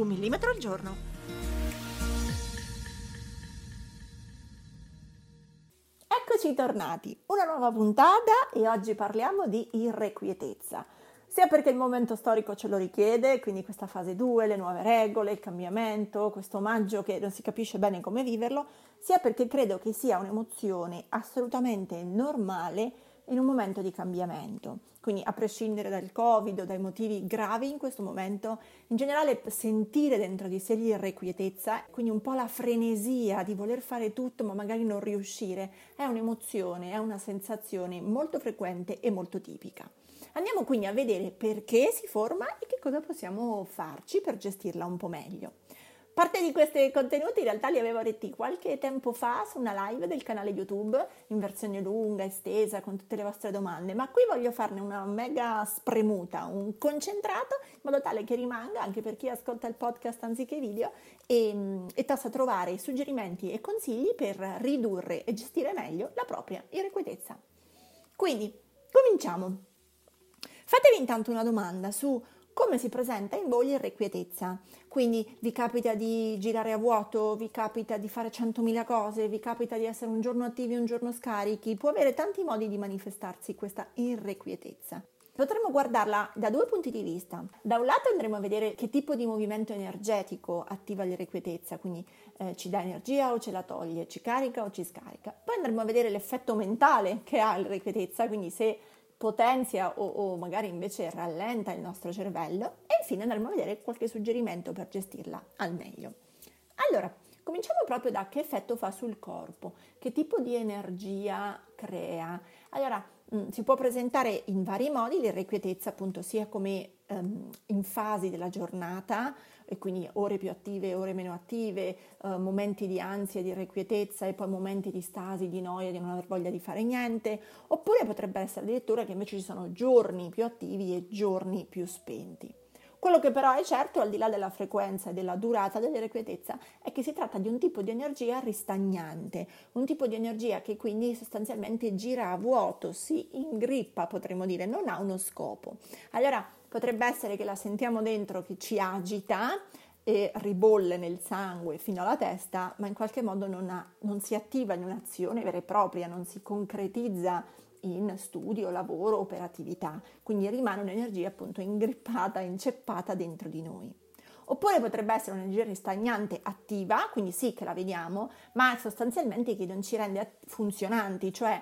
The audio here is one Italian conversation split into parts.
Un millimetro al giorno. Eccoci tornati, una nuova puntata e oggi parliamo di irrequietezza. Sia perché il momento storico ce lo richiede, quindi questa fase 2, le nuove regole, il cambiamento, questo omaggio che non si capisce bene come viverlo, sia perché credo che sia un'emozione assolutamente normale in un momento di cambiamento. Quindi a prescindere dal Covid o dai motivi gravi in questo momento, in generale sentire dentro di sé l'irrequietezza, quindi un po' la frenesia di voler fare tutto ma magari non riuscire, è un'emozione, è una sensazione molto frequente e molto tipica. Andiamo quindi a vedere perché si forma e che cosa possiamo farci per gestirla un po' meglio. Parte di questi contenuti in realtà li avevo detti qualche tempo fa su una live del canale YouTube in versione lunga, estesa, con tutte le vostre domande, ma qui voglio farne una mega spremuta, un concentrato, in modo tale che rimanga anche per chi ascolta il podcast anziché video e, e possa trovare suggerimenti e consigli per ridurre e gestire meglio la propria irrequietezza. Quindi, cominciamo. Fatevi intanto una domanda su come si presenta in voi l'irrequietezza. Quindi vi capita di girare a vuoto, vi capita di fare 100.000 cose, vi capita di essere un giorno attivi e un giorno scarichi, può avere tanti modi di manifestarsi questa irrequietezza. Potremmo guardarla da due punti di vista. Da un lato andremo a vedere che tipo di movimento energetico attiva l'irrequietezza, quindi eh, ci dà energia o ce la toglie, ci carica o ci scarica. Poi andremo a vedere l'effetto mentale che ha l'irrequietezza, quindi se potenzia o, o, magari invece rallenta il nostro cervello e infine andremo a vedere qualche suggerimento per gestirla al meglio. Allora, cominciamo proprio da che effetto fa sul corpo, che tipo di energia crea. Allora, mh, mm, si può presentare in vari modi l'irrequietezza appunto sia come um, in fasi della giornata, e quindi ore più attive, ore meno attive, eh, momenti di ansia, di irrequietezza e poi momenti di stasi, di noia, di non aver voglia di fare niente, oppure potrebbe essere addirittura che invece ci sono giorni più attivi e giorni più spenti. Quello che però è certo, al di là della frequenza e della durata dell'irrequietezza, è che si tratta di un tipo di energia ristagnante, un tipo di energia che quindi sostanzialmente gira a vuoto, si ingrippa, potremmo dire, non ha uno scopo. Allora, Potrebbe essere che la sentiamo dentro che ci agita e ribolle nel sangue fino alla testa, ma in qualche modo non, ha, non si attiva in un'azione vera e propria, non si concretizza in studio, lavoro, operatività, quindi rimane un'energia appunto ingrippata, inceppata dentro di noi. Oppure potrebbe essere un'energia ristagnante attiva, quindi sì che la vediamo, ma sostanzialmente che non ci rende funzionanti, cioè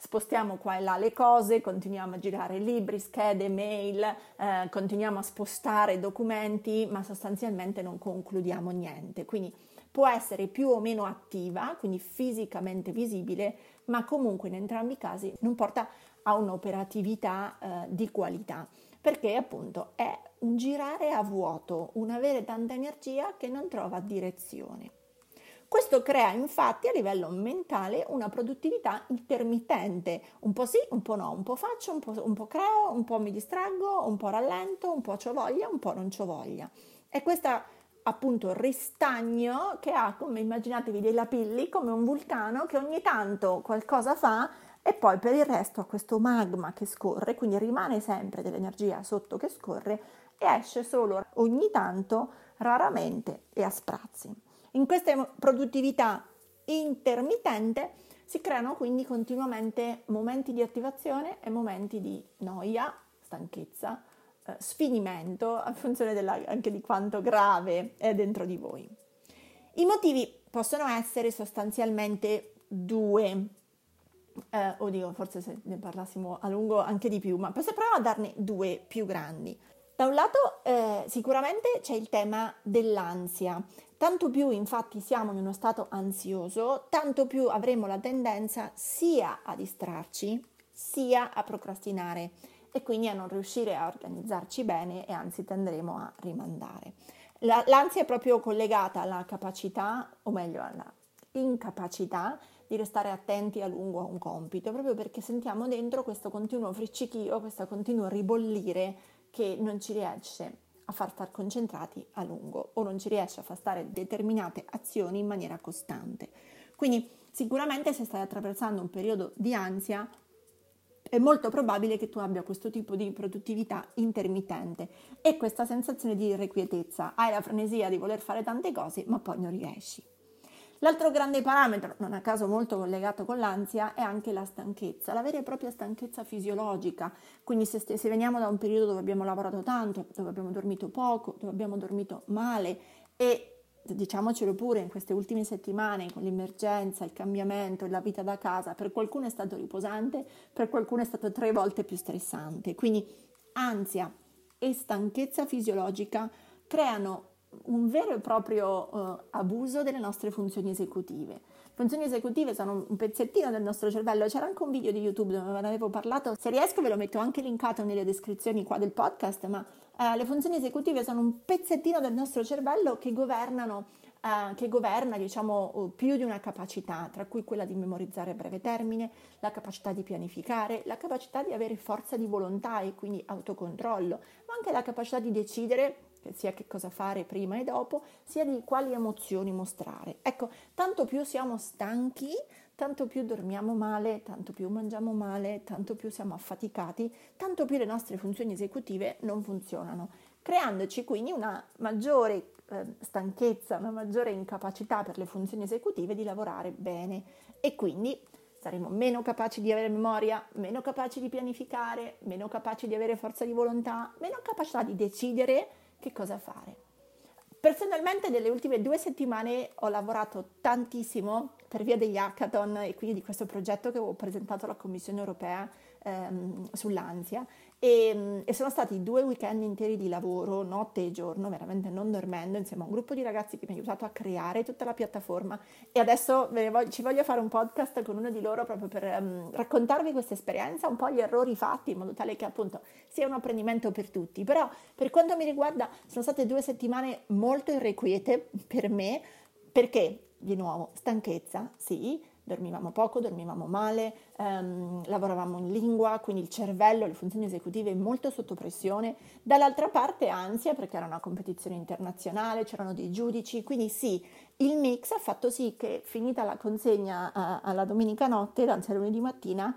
spostiamo qua e là le cose, continuiamo a girare libri, schede, mail, eh, continuiamo a spostare documenti, ma sostanzialmente non concludiamo niente. Quindi può essere più o meno attiva, quindi fisicamente visibile, ma comunque in entrambi i casi non porta a un'operatività eh, di qualità, perché appunto è un girare a vuoto, un avere tanta energia che non trova direzione. Questo crea infatti a livello mentale una produttività intermittente, un po' sì, un po' no, un po' faccio, un po', un po creo, un po' mi distraggo, un po' rallento, un po' ho voglia, un po' non ho voglia. E questa appunto ristagno che ha come immaginatevi dei lapilli come un vulcano che ogni tanto qualcosa fa e poi per il resto ha questo magma che scorre, quindi rimane sempre dell'energia sotto che scorre e esce solo ogni tanto, raramente e a sprazzi. In questa produttività intermittente si creano quindi continuamente momenti di attivazione e momenti di noia, stanchezza, eh, sfinimento a funzione della, anche di quanto grave è dentro di voi. I motivi possono essere sostanzialmente due. Eh, oddio, forse se ne parlassimo a lungo anche di più, ma proviamo a darne due più grandi. Da un lato eh, sicuramente c'è il tema dell'ansia Tanto più infatti siamo in uno stato ansioso, tanto più avremo la tendenza sia a distrarci, sia a procrastinare e quindi a non riuscire a organizzarci bene e anzi tenderemo a rimandare. La, l'ansia è proprio collegata alla capacità, o meglio alla incapacità di restare attenti a lungo a un compito, proprio perché sentiamo dentro questo continuo friccichio, questo continuo ribollire che non ci riesce a far star concentrati a lungo o non ci riesce a far stare determinate azioni in maniera costante. Quindi sicuramente se stai attraversando un periodo di ansia è molto probabile che tu abbia questo tipo di produttività intermittente e questa sensazione di irrequietezza. Hai la frenesia di voler fare tante cose, ma poi non riesci. L'altro grande parametro, non a caso molto collegato con l'ansia, è anche la stanchezza, la vera e propria stanchezza fisiologica. Quindi se, se veniamo da un periodo dove abbiamo lavorato tanto, dove abbiamo dormito poco, dove abbiamo dormito male e diciamocelo pure in queste ultime settimane con l'emergenza, il cambiamento, la vita da casa, per qualcuno è stato riposante, per qualcuno è stato tre volte più stressante. Quindi ansia e stanchezza fisiologica creano un vero e proprio uh, abuso delle nostre funzioni esecutive. Funzioni esecutive sono un pezzettino del nostro cervello, c'era anche un video di YouTube dove ne avevo parlato, se riesco ve lo metto anche linkato nelle descrizioni qua del podcast, ma uh, le funzioni esecutive sono un pezzettino del nostro cervello che governano Uh, che governa diciamo, più di una capacità, tra cui quella di memorizzare a breve termine, la capacità di pianificare, la capacità di avere forza di volontà e quindi autocontrollo, ma anche la capacità di decidere sia che cosa fare prima e dopo, sia di quali emozioni mostrare. Ecco, tanto più siamo stanchi, tanto più dormiamo male, tanto più mangiamo male, tanto più siamo affaticati, tanto più le nostre funzioni esecutive non funzionano, creandoci quindi una maggiore eh, stanchezza, una maggiore incapacità per le funzioni esecutive di lavorare bene e quindi saremo meno capaci di avere memoria, meno capaci di pianificare, meno capaci di avere forza di volontà, meno capacità di decidere che cosa fare. Personalmente nelle ultime due settimane ho lavorato tantissimo per via degli hackathon e quindi di questo progetto che ho presentato alla Commissione europea ehm, sull'ansia e, mm, e, sono stati due weekend interi di lavoro, notte e giorno, veramente non dormendo, insieme a un gruppo di ragazzi che mi ha aiutato a creare tutta la piattaforma e adesso voglio, ci voglio fare un podcast con uno di loro proprio per um, raccontarvi questa esperienza, un po' gli errori fatti in modo tale che appunto sia un apprendimento per tutti. Però per quanto mi riguarda sono state due settimane molto irrequiete per me perché di nuovo stanchezza, sì, dormivamo poco, dormivamo male, ehm, lavoravamo in lingua, quindi il cervello, le funzioni esecutive molto sotto pressione. Dall'altra parte ansia perché era una competizione internazionale, c'erano dei giudici, quindi sì, il mix ha fatto sì che finita la consegna a, alla domenica notte, anzi a lunedì mattina,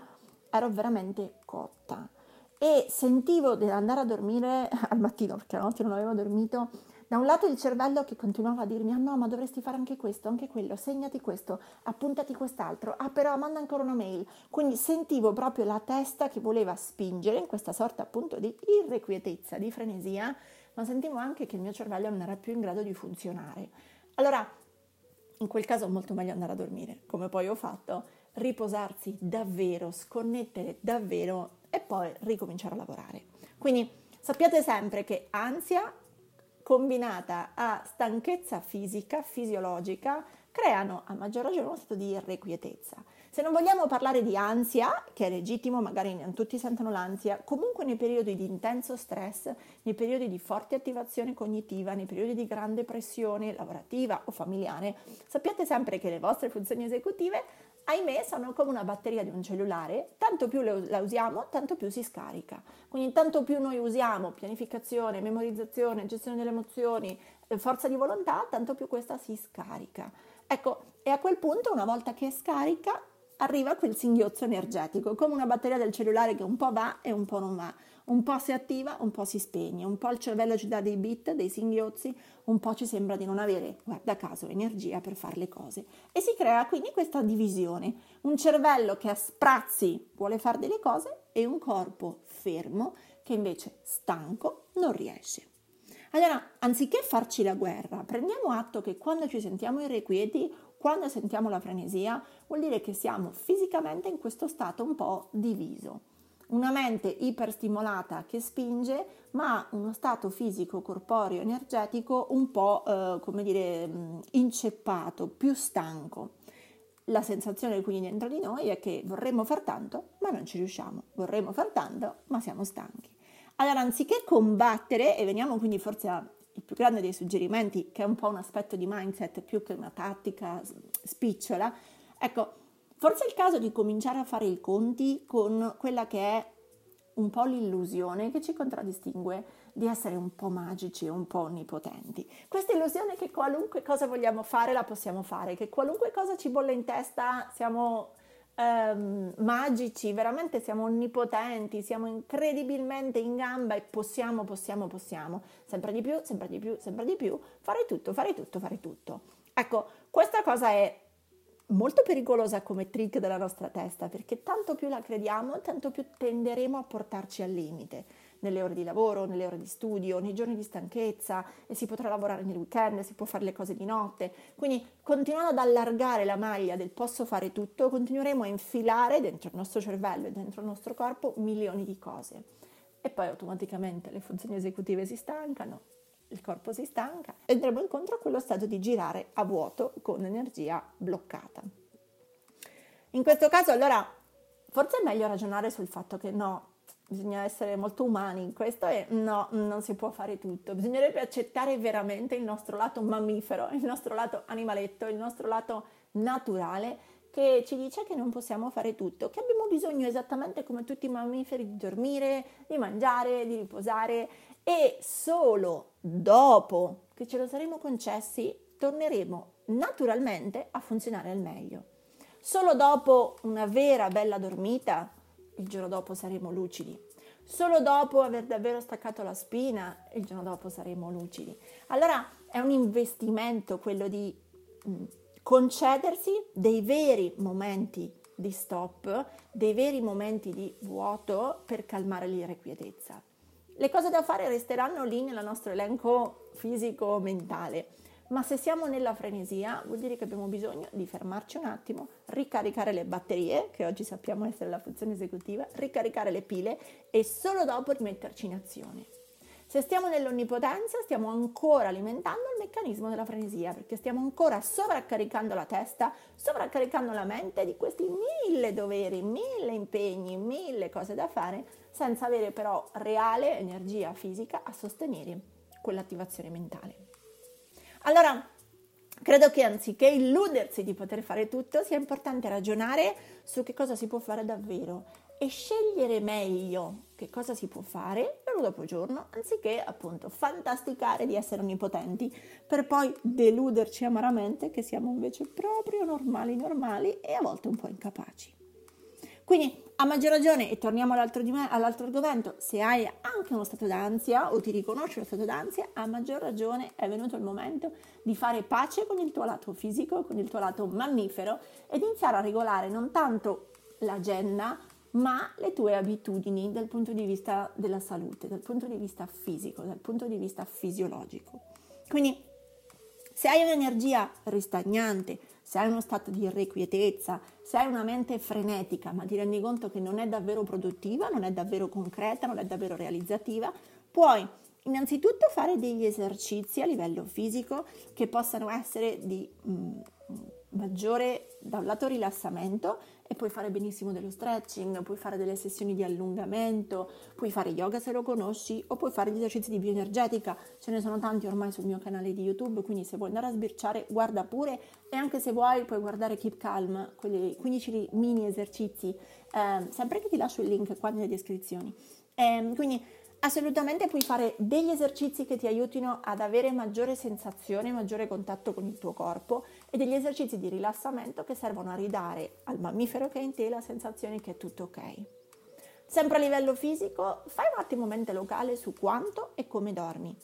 ero veramente cotta e sentivo di andare a dormire al mattino perché la notte non avevo dormito da un lato il cervello che continuava a dirmi, ah no, ma dovresti fare anche questo, anche quello, segnati questo, appuntati quest'altro, ah però manda ancora una mail. Quindi sentivo proprio la testa che voleva spingere in questa sorta appunto di irrequietezza, di frenesia, ma sentivo anche che il mio cervello non era più in grado di funzionare. Allora, in quel caso molto meglio andare a dormire, come poi ho fatto, riposarsi davvero, sconnettere davvero e poi ricominciare a lavorare. Quindi sappiate sempre che ansia combinata a stanchezza fisica, fisiologica, creano a maggior ragione uno stato di irrequietezza. Se non vogliamo parlare di ansia, che è legittimo, magari non tutti sentono l'ansia, comunque nei periodi di intenso stress, nei periodi di forte attivazione cognitiva, nei periodi di grande pressione lavorativa o familiare, sappiate sempre che le vostre funzioni esecutive ahimè sono come una batteria di un cellulare, tanto più la usiamo, tanto più si scarica. Quindi tanto più noi usiamo pianificazione, memorizzazione, gestione delle emozioni, eh, forza di volontà, tanto più questa si scarica. Ecco, e a quel punto, una volta che è scarica, arriva quel singhiozzo energetico, come una batteria del cellulare che un po' va e un po' non va. Un po' si attiva, un po' si spegne, un po' il cervello ci dà dei bit, dei singhiozzi, un po' ci sembra di non avere, guarda caso, energia per fare le cose. E si crea quindi questa divisione, un cervello che a sprazzi vuole fare delle cose e un corpo fermo che invece stanco non riesce. Allora, anziché farci la guerra, prendiamo atto che quando ci sentiamo irrequieti, quando sentiamo la frenesia, vuol dire che siamo fisicamente in questo stato un po' diviso una mente iperstimolata che spinge, ma uno stato fisico, corporeo, energetico un po' eh, come dire inceppato, più stanco. La sensazione quindi dentro di noi è che vorremmo far tanto, ma non ci riusciamo. Vorremmo far tanto, ma siamo stanchi. Allora, anziché combattere, e veniamo quindi forse a il più grande dei suggerimenti, che è un po' un aspetto di mindset più che una tattica spicciola, ecco, forse è il caso di cominciare a fare i conti con quella che è un po' l'illusione che ci contraddistingue di essere un po' magici un po' onnipotenti. Questa illusione che qualunque cosa vogliamo fare la possiamo fare, che qualunque cosa ci bolle in testa siamo ehm, magici, veramente siamo onnipotenti, siamo incredibilmente in gamba e possiamo, possiamo, possiamo, sempre di più, sempre di più, sempre di più, fare tutto, fare tutto, fare tutto. Ecco, questa cosa è molto pericolosa come trick della nostra testa perché tanto più la crediamo, tanto più tenderemo a portarci al limite nelle ore di lavoro, nelle ore di studio, nei giorni di stanchezza e si potrà lavorare nel weekend, si può fare le cose di notte. Quindi continuando ad allargare la maglia del posso fare tutto, continueremo a infilare dentro il nostro cervello e dentro il nostro corpo milioni di cose. E poi automaticamente le funzioni esecutive si stancano, il corpo si stanca e andremo incontro a quello stato di girare a vuoto con energia bloccata. In questo caso allora forse è meglio ragionare sul fatto che no, bisogna essere molto umani in questo e no, non si può fare tutto. Bisognerebbe accettare veramente il nostro lato mammifero, il nostro lato animaletto, il nostro lato naturale che ci dice che non possiamo fare tutto, che abbiamo bisogno esattamente come tutti i mammiferi di dormire, di mangiare, di riposare e solo dopo che ce lo saremo concessi torneremo naturalmente a funzionare al meglio. Solo dopo una vera bella dormita il giorno dopo saremo lucidi. Solo dopo aver davvero staccato la spina, il giorno dopo saremo lucidi. Allora è un investimento quello di mm, concedersi dei veri momenti di stop, dei veri momenti di vuoto per calmare l'irrequietezza. Le cose da fare resteranno lì nel nostro elenco fisico-mentale ma se siamo nella frenesia vuol dire che abbiamo bisogno di fermarci un attimo, ricaricare le batterie, che oggi sappiamo essere la funzione esecutiva, ricaricare le pile e solo dopo rimetterci in azione. Se stiamo nell'onnipotenza stiamo ancora alimentando il meccanismo della frenesia perché stiamo ancora sovraccaricando la testa, sovraccaricando la mente di questi mille doveri, mille impegni, mille cose da fare senza avere però reale energia fisica a sostenere quell'attivazione mentale. Allora, credo che anziché illudersi di poter fare tutto, sia importante ragionare su che cosa si può fare davvero e scegliere meglio che cosa si può fare giorno dopo giorno, anziché appunto fantasticare di essere onnipotenti per poi deluderci amaramente che siamo invece proprio normali normali e a volte un po' incapaci. Quindi a maggior ragione, e torniamo all'altro, me, all'altro, argomento, se hai anche uno stato d'ansia o ti riconosci uno stato d'ansia, a maggior ragione è venuto il momento di fare pace con il tuo lato fisico, con il tuo lato mammifero ed iniziare a regolare non tanto l'agenda, ma le tue abitudini dal punto di vista della salute, dal punto di vista fisico, dal punto di vista fisiologico. Quindi se hai un'energia ristagnante, se hai uno stato di irrequietezza, se hai una mente frenetica, ma ti rendi conto che non è davvero produttiva, non è davvero concreta, non è davvero realizzativa, puoi innanzitutto fare degli esercizi a livello fisico che possano essere di mh, mm, maggiore da un lato rilassamento e puoi fare benissimo dello stretching, puoi fare delle sessioni di allungamento, puoi fare yoga se lo conosci o puoi fare gli esercizi di bioenergetica, ce ne sono tanti ormai sul mio canale di YouTube, quindi se vuoi andare a sbirciare guarda pure e anche se vuoi puoi guardare Keep Calm, quelli 15 mini esercizi, eh, sempre che ti lascio il link qua nelle descrizioni. Eh, quindi Assolutamente puoi fare degli esercizi che ti aiutino ad avere maggiore sensazione, maggiore contatto con il tuo corpo e degli esercizi di rilassamento che servono a ridare al mammifero che è in te la sensazione che è tutto ok. Sempre a livello fisico, fai un attimo mente locale su quanto e come dormi.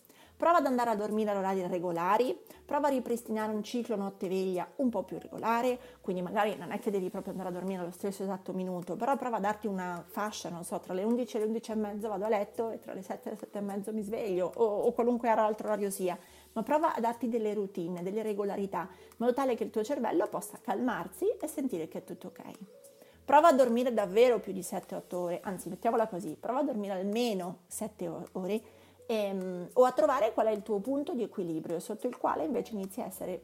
Prova ad andare a dormire a orari regolari, prova a ripristinare un ciclo notte-veglia un po' più regolare, quindi magari non è che devi proprio andare a dormire allo stesso esatto minuto, però prova a darti una fascia, non so, tra le 11 e le 11 e mezzo vado a letto e tra le 7 e le 7 e mezzo mi sveglio o, o qualunque altro orario sia, ma prova a darti delle routine, delle regolarità, in modo tale che il tuo cervello possa calmarsi e sentire che è tutto ok. Prova a dormire davvero più di 7-8 ore, anzi mettiamola così, prova a dormire almeno 7 ore ehm, o a trovare qual è il tuo punto di equilibrio sotto il quale invece inizi a essere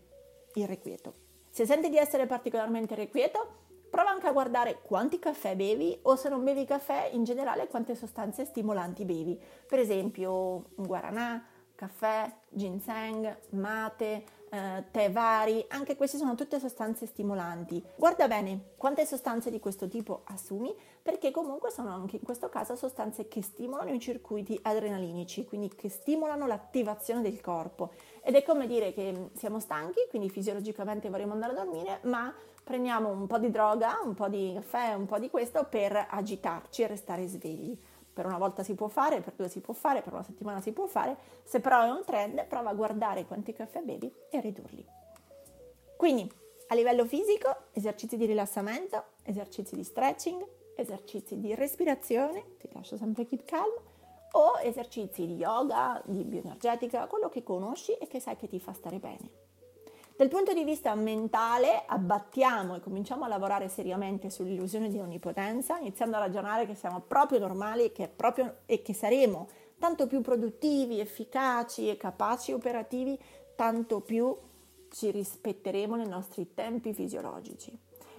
irrequieto. Se senti di essere particolarmente irrequieto, prova anche a guardare quanti caffè bevi o se non bevi caffè in generale quante sostanze stimolanti bevi. Per esempio guaranà, caffè, ginseng, mate, eh, tè vari, anche queste sono tutte sostanze stimolanti. Guarda bene quante sostanze di questo tipo assumi, perché comunque sono anche in questo caso sostanze che stimolano i circuiti adrenalinici, quindi che stimolano l'attivazione del corpo. Ed è come dire che siamo stanchi, quindi fisiologicamente vorremmo andare a dormire, ma prendiamo un po' di droga, un po' di caffè, un po' di questo per agitarci e restare svegli per una volta si può fare, per due si può fare, per una settimana si può fare, se però è un trend prova a guardare quanti caffè bevi e ridurli. Quindi a livello fisico esercizi di rilassamento, esercizi di stretching, esercizi di respirazione, ti lascio sempre keep calm, o esercizi di yoga, di bioenergetica, quello che conosci e che sai che ti fa stare bene. Dal punto di vista mentale abbattiamo e cominciamo a lavorare seriamente sull'illusione di onnipotenza, iniziando a ragionare che siamo proprio normali che proprio, e che saremo tanto più produttivi, efficaci e capaci operativi, tanto più ci rispetteremo nei nostri tempi fisiologici.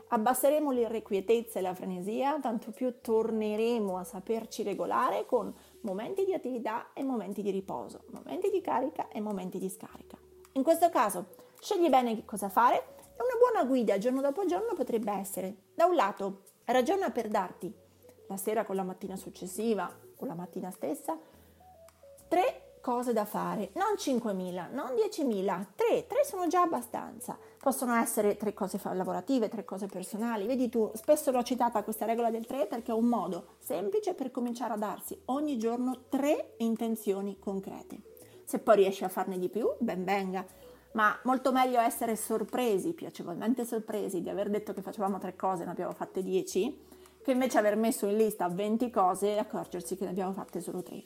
Abbasseremo l'irrequietezza e la frenesia, tanto più torneremo a saperci regolare con momenti di attività e momenti di riposo, momenti di carica e momenti di scarica. In questo caso Scegli bene che cosa fare e una buona guida giorno dopo giorno potrebbe essere, da un lato, ragiona per darti la sera con la mattina successiva o la mattina stessa tre cose da fare, non 5.000, non 10.000, tre, tre sono già abbastanza. Possono essere tre cose lavorative, tre cose personali. Vedi tu, spesso l'ho citata questa regola del 3 perché è un modo semplice per cominciare a darsi ogni giorno tre intenzioni concrete. Se poi riesci a farne di più, ben venga ma molto meglio essere sorpresi, piacevolmente sorpresi di aver detto che facevamo tre cose e ne abbiamo fatte dieci, che invece aver messo in lista 20 cose e accorgersi che ne abbiamo fatte solo tre.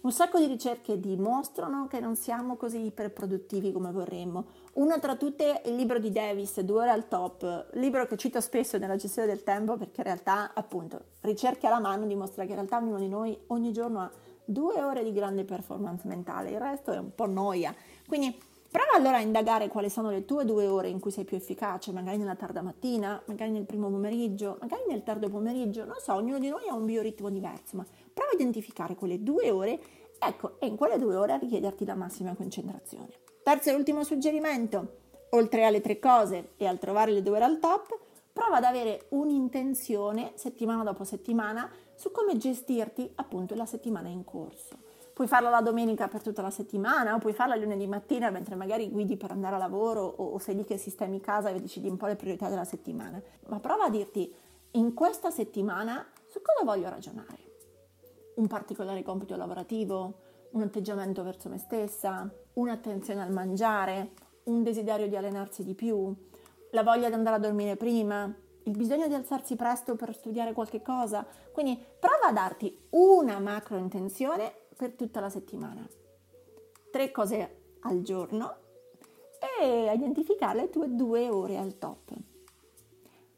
Un sacco di ricerche dimostrano che non siamo così iperproduttivi come vorremmo. Una tra tutte è il libro di Davis, Due ore al top, libro che cito spesso nella gestione del tempo perché in realtà, appunto, ricerche alla mano dimostra che in realtà ognuno di noi ogni giorno ha due ore di grande performance mentale, il resto è un po' noia. Quindi Prova allora a indagare quali sono le tue due ore in cui sei più efficace, magari nella tarda mattina, magari nel primo pomeriggio, magari nel tardo pomeriggio, non so, ognuno di noi ha un bioritmo diverso, ma prova a identificare quelle due ore, ecco, e in quelle due ore a richiederti la massima concentrazione. Terzo e ultimo suggerimento, oltre alle tre cose e al trovare le due ore al top, prova ad avere un'intenzione settimana dopo settimana su come gestirti appunto la settimana in corso. Puoi farla la domenica per tutta la settimana o puoi farla lunedì mattina mentre magari guidi per andare a lavoro o, sei lì che sistemi casa e decidi un po' le priorità della settimana. Ma prova a dirti in questa settimana su cosa voglio ragionare. Un particolare compito lavorativo, un atteggiamento verso me stessa, un'attenzione al mangiare, un desiderio di allenarsi di più, la voglia di andare a dormire prima, il bisogno di alzarsi presto per studiare qualche cosa. Quindi prova a darti una macro intenzione per tutta la settimana. Tre cose al giorno e identificare le tue due ore al top.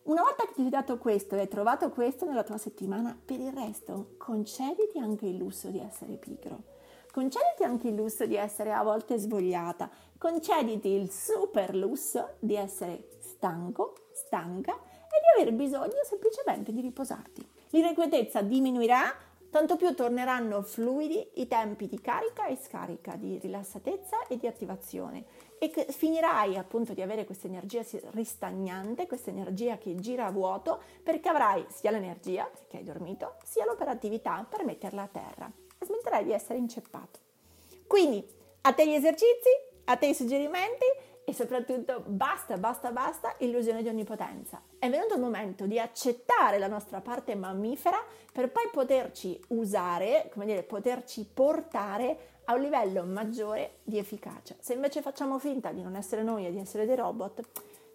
Una volta che ti hai dato questo e hai trovato questo nella tua settimana, per il resto concediti anche il lusso di essere pigro. Concediti anche il lusso di essere a volte svogliata. Concediti il super lusso di essere stanco, stanca e di aver bisogno semplicemente di riposarti. L'irrequietezza diminuirà tanto più torneranno fluidi i tempi di carica e scarica, di rilassatezza e di attivazione e finirai appunto di avere questa energia ristagnante, questa energia che gira a vuoto perché avrai sia l'energia perché hai dormito, sia l'operatività per metterla a terra e smetterai di essere inceppato. Quindi a te gli esercizi, a te i suggerimenti e soprattutto basta, basta, basta illusione di onnipotenza. È venuto il momento di accettare la nostra parte mammifera per poi poterci usare, come dire, poterci portare a un livello maggiore di efficacia. Se invece facciamo finta di non essere noi e di essere dei robot,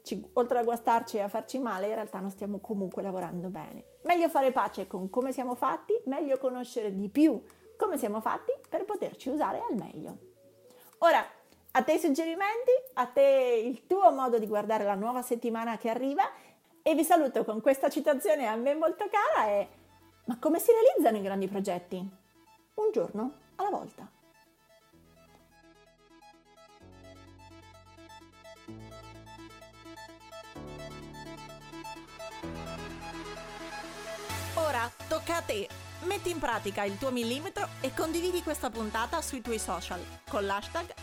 ci, oltre a guastarci e a farci male, in realtà non stiamo comunque lavorando bene. Meglio fare pace con come siamo fatti, meglio conoscere di più come siamo fatti per poterci usare al meglio. Ora, a te i suggerimenti, a te il tuo modo di guardare la nuova settimana che arriva e vi saluto con questa citazione a me molto cara e ma come si realizzano i grandi progetti? Un giorno alla volta. Ora tocca a te metti in pratica il tuo millimetro e condividi questa puntata sui tuoi social con l'hashtag